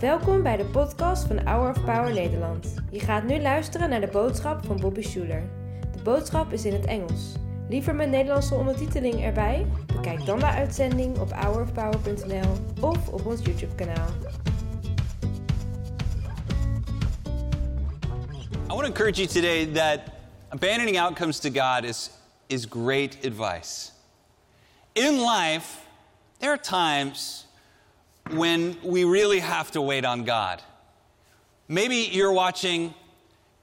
Welkom bij de podcast van Hour of Power Nederland. Je gaat nu luisteren naar de boodschap van Bobby Schuler. De boodschap is in het Engels. Liever met Nederlandse ondertiteling erbij? Bekijk dan de uitzending op hourofpower.nl of op ons YouTube kanaal. I want to encourage you today that abandoning outcomes to God is, is great advice. In life, there are times when we really have to wait on God. Maybe you're watching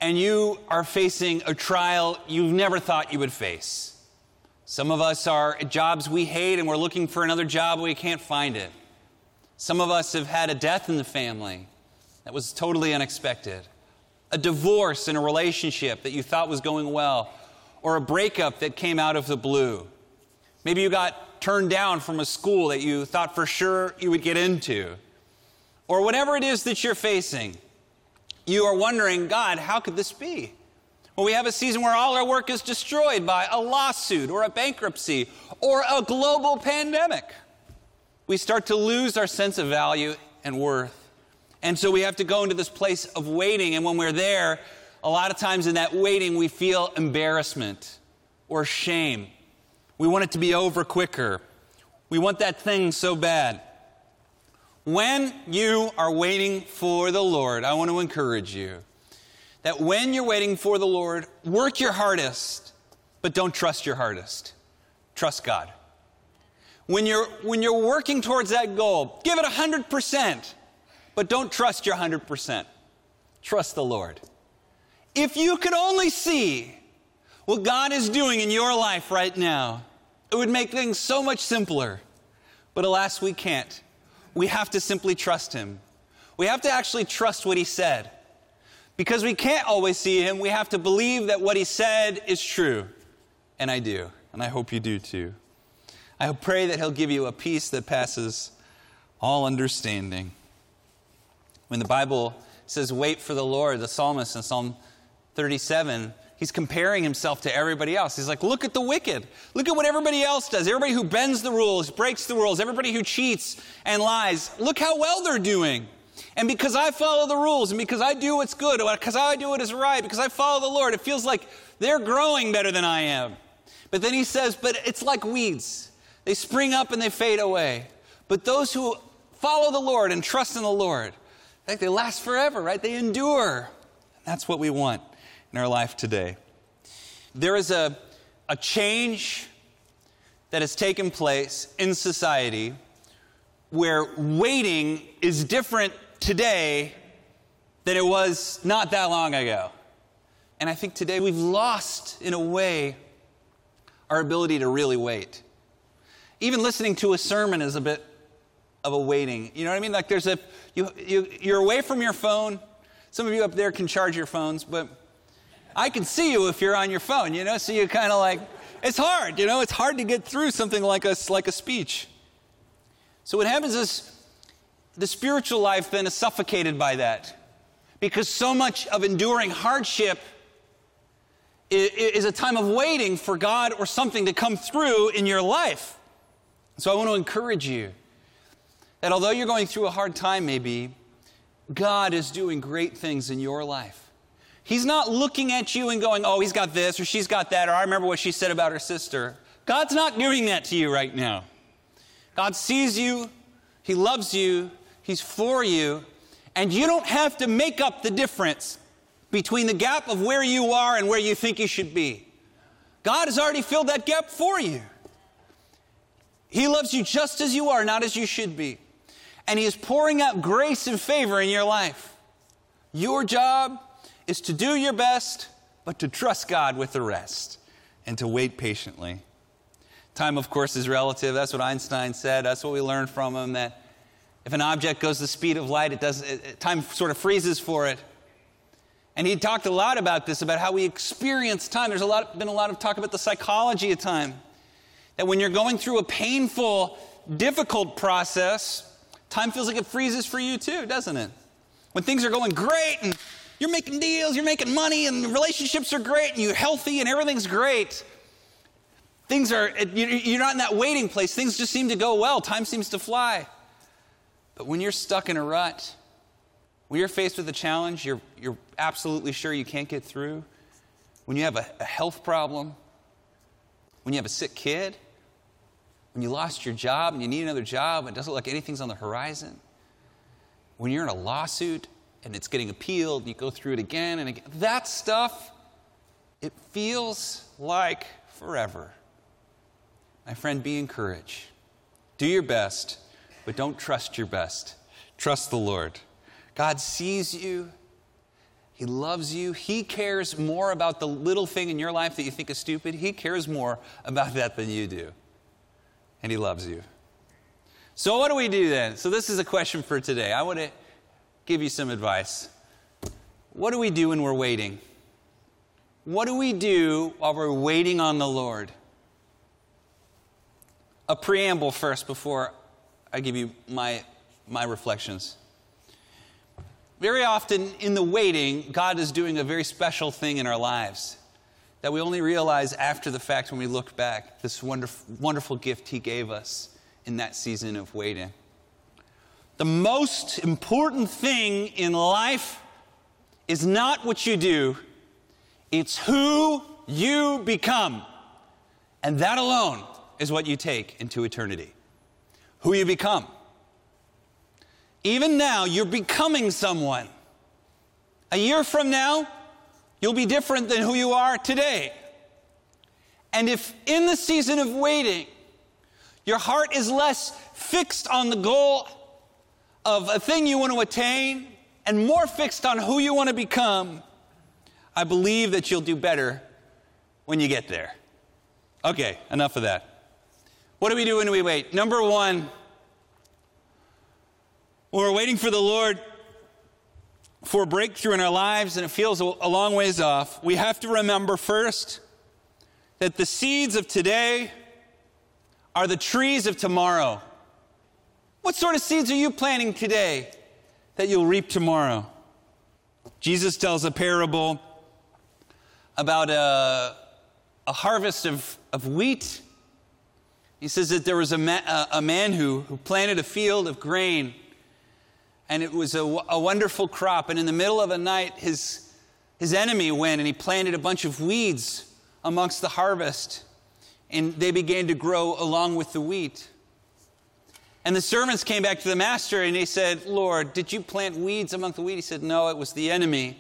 and you are facing a trial you've never thought you would face. Some of us are at jobs we hate and we're looking for another job, we can't find it. Some of us have had a death in the family that was totally unexpected, a divorce in a relationship that you thought was going well, or a breakup that came out of the blue. Maybe you got turned down from a school that you thought for sure you would get into. Or whatever it is that you're facing, you are wondering, God, how could this be? Well, we have a season where all our work is destroyed by a lawsuit or a bankruptcy or a global pandemic. We start to lose our sense of value and worth. And so we have to go into this place of waiting. And when we're there, a lot of times in that waiting, we feel embarrassment or shame. We want it to be over quicker. We want that thing so bad. When you are waiting for the Lord, I want to encourage you that when you're waiting for the Lord, work your hardest, but don't trust your hardest. Trust God. When you're, when you're working towards that goal, give it 100%, but don't trust your 100%. Trust the Lord. If you could only see what God is doing in your life right now, it would make things so much simpler. But alas, we can't. We have to simply trust Him. We have to actually trust what He said. Because we can't always see Him, we have to believe that what He said is true. And I do. And I hope you do too. I pray that He'll give you a peace that passes all understanding. When the Bible says, wait for the Lord, the psalmist in Psalm 37, he's comparing himself to everybody else. He's like, look at the wicked. Look at what everybody else does. Everybody who bends the rules, breaks the rules, everybody who cheats and lies. Look how well they're doing. And because I follow the rules and because I do what's good, because I do what is right, because I follow the Lord, it feels like they're growing better than I am. But then he says, but it's like weeds. They spring up and they fade away. But those who follow the Lord and trust in the Lord, like they last forever, right? They endure. That's what we want in our life today. There is a, a change that has taken place in society where waiting is different today than it was not that long ago. And I think today we've lost, in a way, our ability to really wait. Even listening to a sermon is a bit of a waiting. You know what I mean? Like there's a, you, you, you're away from your phone. Some of you up there can charge your phones, but I can see you if you're on your phone, you know? So you kind of like, it's hard, you know? It's hard to get through something like a, like a speech. So what happens is the spiritual life then is suffocated by that because so much of enduring hardship is a time of waiting for God or something to come through in your life. So I want to encourage you that although you're going through a hard time, maybe, God is doing great things in your life. He's not looking at you and going, oh, he's got this or she's got that, or I remember what she said about her sister. God's not doing that to you right now. God sees you, He loves you, He's for you, and you don't have to make up the difference between the gap of where you are and where you think you should be. God has already filled that gap for you. He loves you just as you are, not as you should be. And He is pouring out grace and favor in your life. Your job is to do your best, but to trust God with the rest and to wait patiently. Time, of course, is relative. That's what Einstein said. That's what we learned from him that if an object goes the speed of light, it does, it, time sort of freezes for it. And he talked a lot about this, about how we experience time. There's a lot, been a lot of talk about the psychology of time. That when you're going through a painful, difficult process, time feels like it freezes for you too, doesn't it? When things are going great and you're making deals, you're making money, and relationships are great, and you're healthy, and everything's great. Things are, you're not in that waiting place. Things just seem to go well. Time seems to fly. But when you're stuck in a rut, When you're faced with a challenge you're, you're absolutely sure you can't get through, when you have a, a health problem, when you have a sick kid, when you lost your job and you need another job and it doesn't look like anything's on the horizon, when you're in a lawsuit and it's getting appealed, you go through it again and again, that stuff, it feels like forever. My friend, be encouraged. Do your best, but don't trust your best. Trust the Lord. God sees you. He loves you. He cares more about the little thing in your life that you think is stupid. He cares more about that than you do. And He loves you. So, what do we do then? So, this is a question for today. I want to give you some advice. What do we do when we're waiting? What do we do while we're waiting on the Lord? A preamble first before I give you my, my reflections. Very often in the waiting, God is doing a very special thing in our lives that we only realize after the fact when we look back, this wonderful, wonderful gift He gave us in that season of waiting. The most important thing in life is not what you do, it's who you become. And that alone is what you take into eternity. Who you become. Even now, you're becoming someone. A year from now, you'll be different than who you are today. And if in the season of waiting, your heart is less fixed on the goal of a thing you want to attain and more fixed on who you want to become, I believe that you'll do better when you get there. Okay, enough of that. What do we do when we wait? Number one, when we're waiting for the Lord for a breakthrough in our lives and it feels a long ways off, we have to remember first that the seeds of today are the trees of tomorrow. What sort of seeds are you planting today that you'll reap tomorrow? Jesus tells a parable about a, a harvest of, of wheat. He says that there was a, ma- a man who, who planted a field of grain, and it was a, a wonderful crop. And in the middle of the night, his, his enemy went and he planted a bunch of weeds amongst the harvest and they began to grow along with the wheat. And the servants came back to the master and they said, Lord, did you plant weeds among the wheat? He said, No, it was the enemy.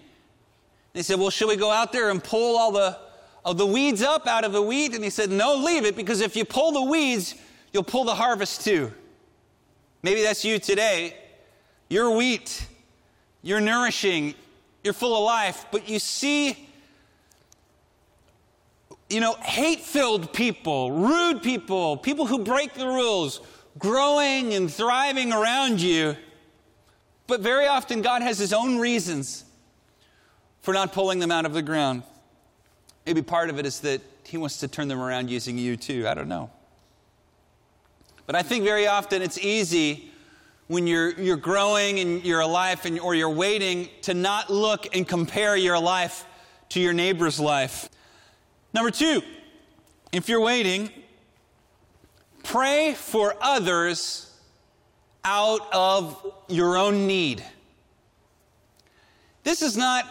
They said, Well, should we go out there and pull all the, all the weeds up out of the wheat? And he said, No, leave it, because if you pull the weeds, you'll pull the harvest too. Maybe that's you today. You're wheat, you're nourishing, you're full of life, but you see you know, hate filled people, rude people, people who break the rules, growing and thriving around you. But very often, God has His own reasons for not pulling them out of the ground. Maybe part of it is that He wants to turn them around using you too. I don't know. But I think very often it's easy when you're, you're growing in your life and, or you're waiting to not look and compare your life to your neighbor's life. Number two, if you're waiting, pray for others out of your own need. This is not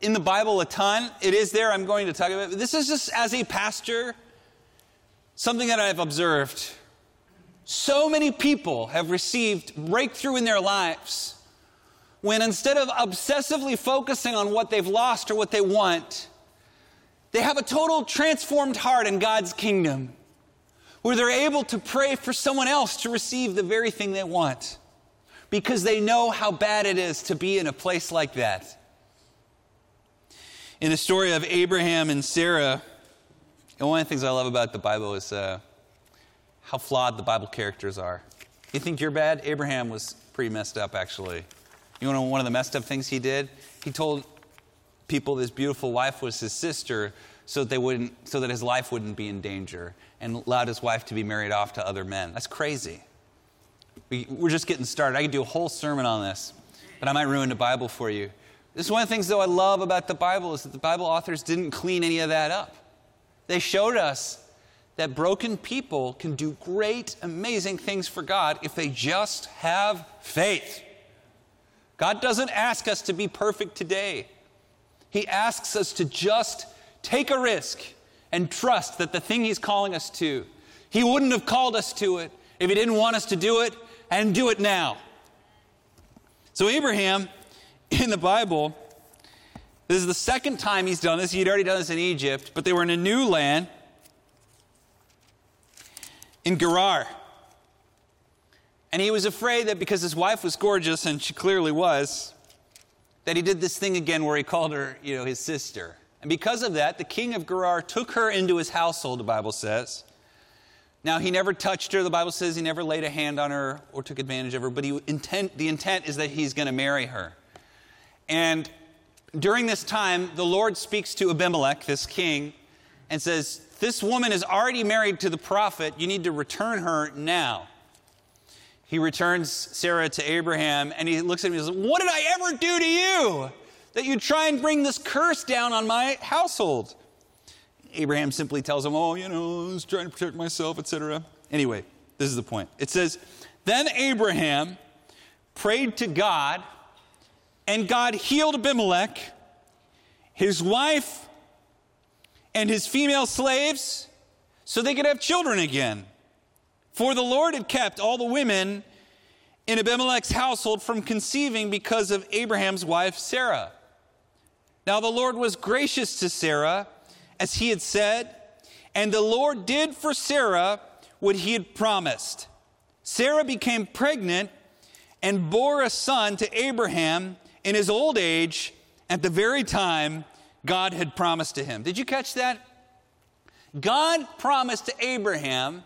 in the Bible a ton. It is there. I'm going to talk about it. This is just as a pastor, something that I've observed. So many people have received breakthrough in their lives when instead of obsessively focusing on what they've lost or what they want, they have a total transformed heart in God's kingdom where they're able to pray for someone else to receive the very thing they want because they know how bad it is to be in a place like that. In the story of Abraham and Sarah, and one of the things I love about the Bible is uh, how flawed the Bible characters are. You think you're bad? Abraham was pretty messed up, actually. You know one of the messed up things he did? He told people his beautiful wife was his sister so that, they wouldn't, so that his life wouldn't be in danger and allowed his wife to be married off to other men. That's crazy. We, we're just getting started. I could do a whole sermon on this, but I might ruin the Bible for you. This is one of the things, though, I love about the Bible is that the Bible authors didn't clean any of that up. They showed us that broken people can do great, amazing things for God if they just have faith. God doesn't ask us to be perfect today. He asks us to just take a risk and trust that the thing He's calling us to, He wouldn't have called us to it if He didn't want us to do it, and do it now. So, Abraham in the Bible, this is the second time he's done this. He'd already done this in Egypt, but they were in a new land in Gerar. And he was afraid that because his wife was gorgeous, and she clearly was, that he did this thing again where he called her, you know, his sister. And because of that, the king of Gerar took her into his household, the Bible says. Now, he never touched her. The Bible says he never laid a hand on her or took advantage of her, but he intent, the intent is that he's going to marry her. And during this time, the Lord speaks to Abimelech, this king, and says, This woman is already married to the prophet. You need to return her now he returns Sarah to Abraham and he looks at him and says, What did I ever do to you that you try and bring this curse down on my household? Abraham simply tells him, Oh, you know, I was trying to protect myself, etc. Anyway, this is the point. It says, Then Abraham prayed to God, and God healed Abimelech, his wife, and his female slaves so they could have children again. For the Lord had kept all the women in Abimelech's household from conceiving because of Abraham's wife Sarah. Now the Lord was gracious to Sarah, as he had said, and the Lord did for Sarah what he had promised. Sarah became pregnant and bore a son to Abraham in his old age at the very time God had promised to him. Did you catch that? God promised to Abraham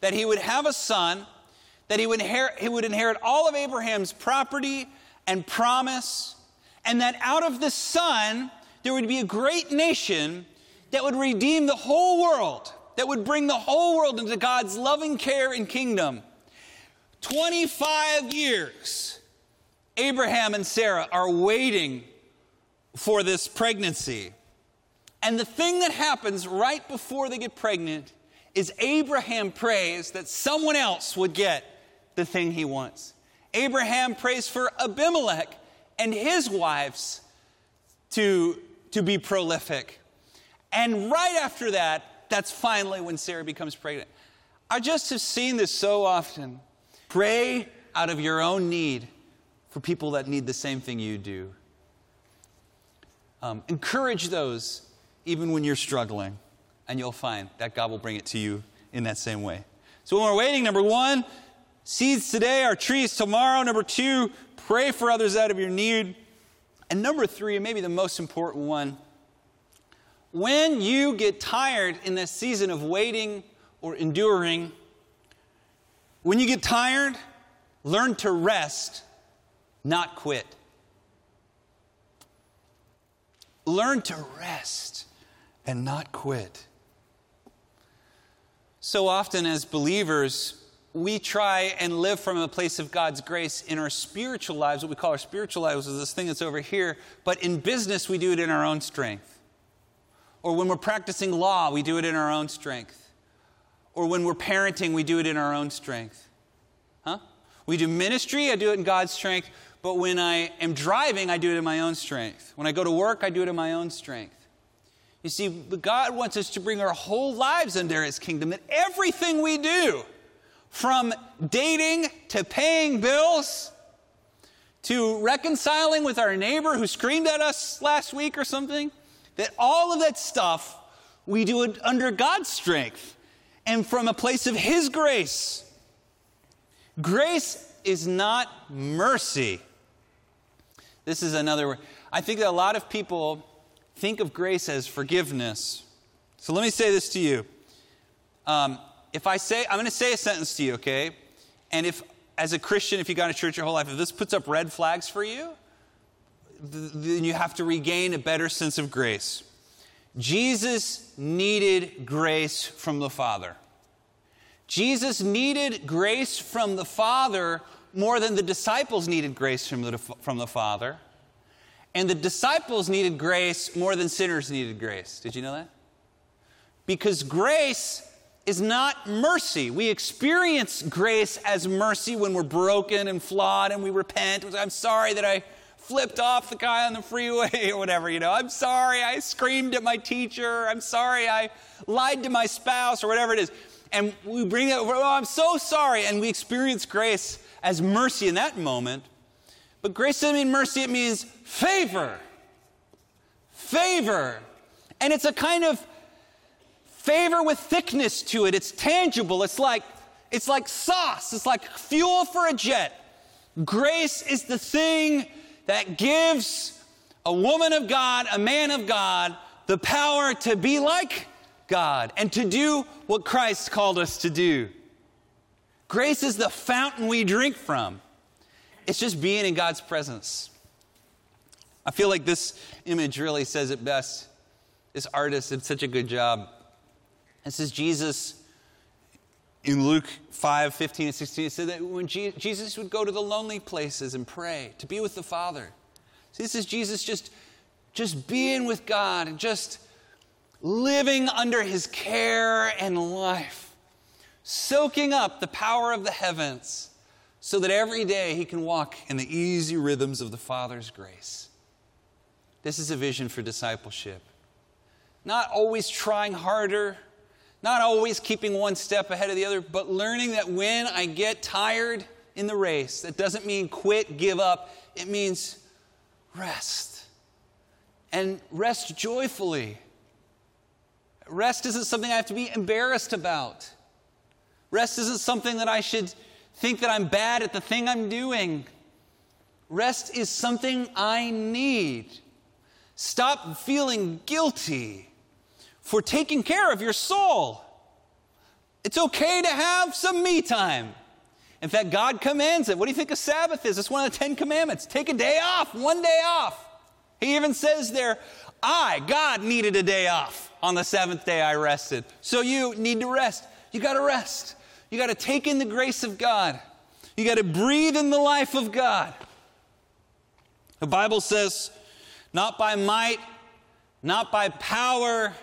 that he would have a son, that he would inherit, he would inherit all of Abraham's property and promise, and that out of the son there would be a great nation that would redeem the whole world, that would bring the whole world into God's loving care and kingdom. 25 years, Abraham and Sarah are waiting for this pregnancy. And the thing that happens right before they get pregnant is Abraham prays that someone else would get the thing he wants. Abraham prays for Abimelech and his wives to, to be prolific. And right after that, that's finally when Sarah becomes pregnant. I just have seen this so often. Pray out of your own need for people that need the same thing you do. Um, encourage those even when you're struggling and you'll find that God will bring it to you in that same way. So when we're waiting, number one, seeds today, are trees tomorrow. Number two, pray for others out of your need. And number three, and maybe the most important one, when you get tired in this season of waiting or enduring, when you get tired, learn to rest, not quit. Learn to rest and not quit. So often, as believers, we try and live from a place of God's grace in our spiritual lives. What we call our spiritual lives is this thing that's over here. But in business, we do it in our own strength. Or when we're practicing law, we do it in our own strength. Or when we're parenting, we do it in our own strength. Huh? We do ministry, I do it in God's strength. But when I am driving, I do it in my own strength. When I go to work, I do it in my own strength. You see, God wants us to bring our whole lives under His kingdom, that everything we do, from dating to paying bills to reconciling with our neighbor who screamed at us last week or something, that all of that stuff we do it under God's strength and from a place of His grace. Grace is not mercy. This is another word. I think that a lot of people think of grace as forgiveness. So let me say this to you. Um, if I say, I'm going to say a sentence to you, okay? And if, as a Christian, if you've gone to church your whole life, if this puts up red flags for you, then you have to regain a better sense of grace. Jesus needed grace from the Father. Jesus needed grace from the Father more than the disciples needed grace from the, from the Father. And the disciples needed grace more than sinners needed grace. Did you know that? Because grace is not mercy. We experience grace as mercy when we're broken and flawed and we repent. I'm sorry that I flipped off the guy on the freeway or whatever, you know. I'm sorry I screamed at my teacher. I'm sorry I lied to my spouse or whatever it is. And we bring over, oh, I'm so sorry. And we experience grace as mercy in that moment. But grace doesn't mean mercy, it means favor. Favor. And it's a kind of favor with thickness to it. It's tangible. It's like it's like sauce. It's like fuel for a jet. Grace is the thing that gives a woman of God, a man of God, the power to be like God and to do what Christ called us to do. Grace is the fountain we drink from. It's just being in God's presence. I feel like this image really says it best. This artist did such a good job. This is Jesus in Luke 5 15 and 16. It said that when Jesus would go to the lonely places and pray, to be with the Father. This is Jesus just, just being with God and just living under his care and life, soaking up the power of the heavens so that every day he can walk in the easy rhythms of the Father's grace. This is a vision for discipleship. Not always trying harder, not always keeping one step ahead of the other, but learning that when I get tired in the race, that doesn't mean quit, give up, it means rest. And rest joyfully. Rest isn't something I have to be embarrassed about. Rest isn't something that I should think that I'm bad at the thing I'm doing. Rest is something I need. Stop feeling guilty for taking care of your soul. It's okay to have some me time. In fact, God commands it. What do you think a Sabbath is? It's one of the Ten Commandments. Take a day off, one day off. He even says there, I, God, needed a day off. On the seventh day, I rested. So you need to rest. You got to rest. You got to take in the grace of God. You got to breathe in the life of God. The Bible says, not by might, not by power,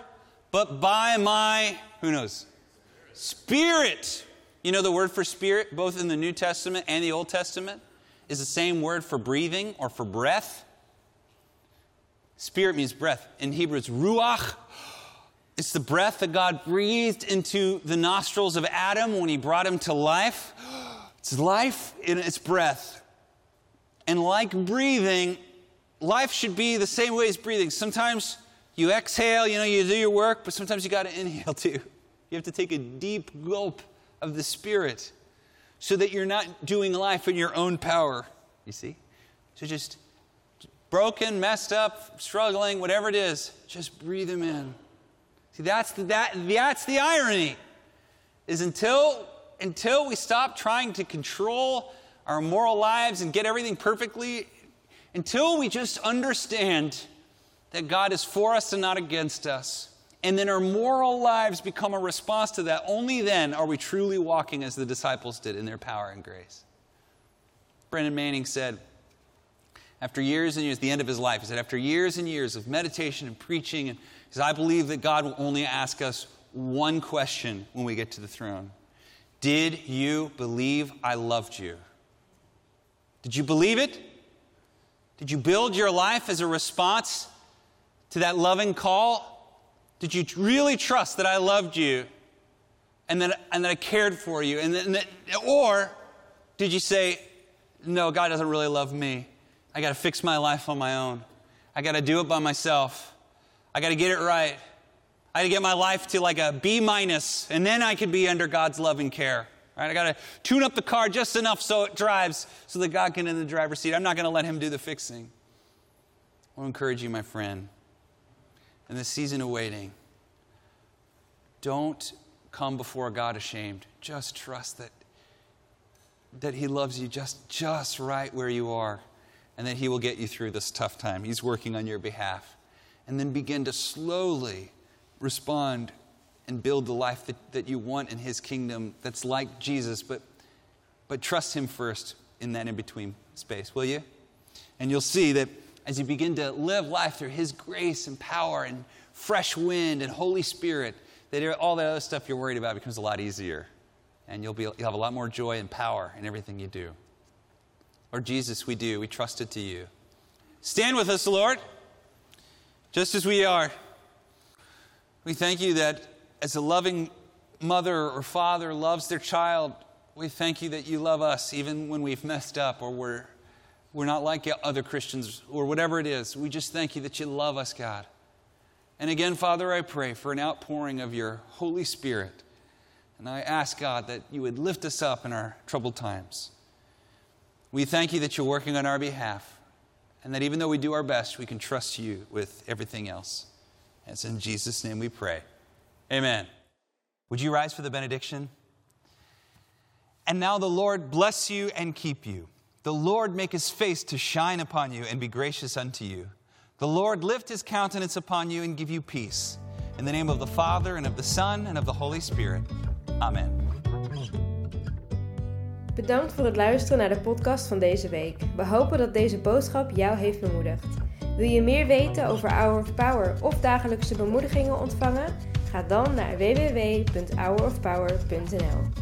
but by my, who knows, spirit. You know, the word for spirit, both in the New Testament and the Old Testament, is the same word for breathing or for breath. Spirit means breath. In Hebrew, it's ruach. It's the breath that God breathed into the nostrils of Adam when he brought him to life. It's life in its breath. And like breathing, life should be the same way as breathing. Sometimes you exhale, you know, you do your work, but sometimes you got to inhale too. You have to take a deep gulp of the Spirit so that you're not doing life in your own power, you see? So just broken, messed up, struggling, whatever it is, just breathe them in. See, that's the, that, that's the irony, is until, until we stop trying to control our moral lives and get everything perfectly, until we just understand that God is for us and not against us, and then our moral lives become a response to that, only then are we truly walking as the disciples did in their power and grace. Brennan Manning said, after years and years, the end of his life, he said, after years and years of meditation and preaching, and he said, I believe that God will only ask us one question when we get to the throne Did you believe I loved you? Did you believe it? Did you build your life as a response to that loving call? Did you really trust that I loved you and that, and that I cared for you? And that, and that, or did you say, no, God doesn't really love me? I got to fix my life on my own. I got to do it by myself. I got to get it right. I got to get my life to like a B minus, and then I could be under God's loving care. Right? I got to tune up the car just enough so it drives, so that God can in the driver's seat. I'm not going to let Him do the fixing. I want to encourage you, my friend, in this season of waiting, don't come before God ashamed. Just trust that, that He loves you just, just right where you are and that He will get you through this tough time. He's working on your behalf. And then begin to slowly respond and build the life that, that you want in His kingdom that's like Jesus, but, but trust Him first in that in between space, will you? And you'll see that as you begin to live life through His grace and power and fresh wind and Holy Spirit, that all that other stuff you're worried about becomes a lot easier. And you'll, be, you'll have a lot more joy and power in everything you do. Lord Jesus, we do. We trust it to you. Stand with us, Lord, just as we are. We thank you that as a loving mother or father loves their child, we thank you that you love us even when we've messed up or we're, we're not like other Christians or whatever it is. We just thank you that you love us, God. And again, Father, I pray for an outpouring of your Holy Spirit. And I ask, God, that you would lift us up in our troubled times. We thank you that you're working on our behalf, and that even though we do our best, we can trust you with everything else. And it's in Jesus' name we pray. Amen. Would you rise for the benediction? And now the Lord bless you and keep you. The Lord make his face to shine upon you and be gracious unto you. The Lord lift his countenance upon you and give you peace. In the name of the Father, and of the Son, and of the Holy Spirit. Amen. Bedankt voor het luisteren naar de podcast van deze week. We hopen dat deze boodschap jou heeft bemoedigd. Wil je meer weten over Hour of Power of dagelijkse bemoedigingen ontvangen? Ga dan naar www.hourofpower.nl.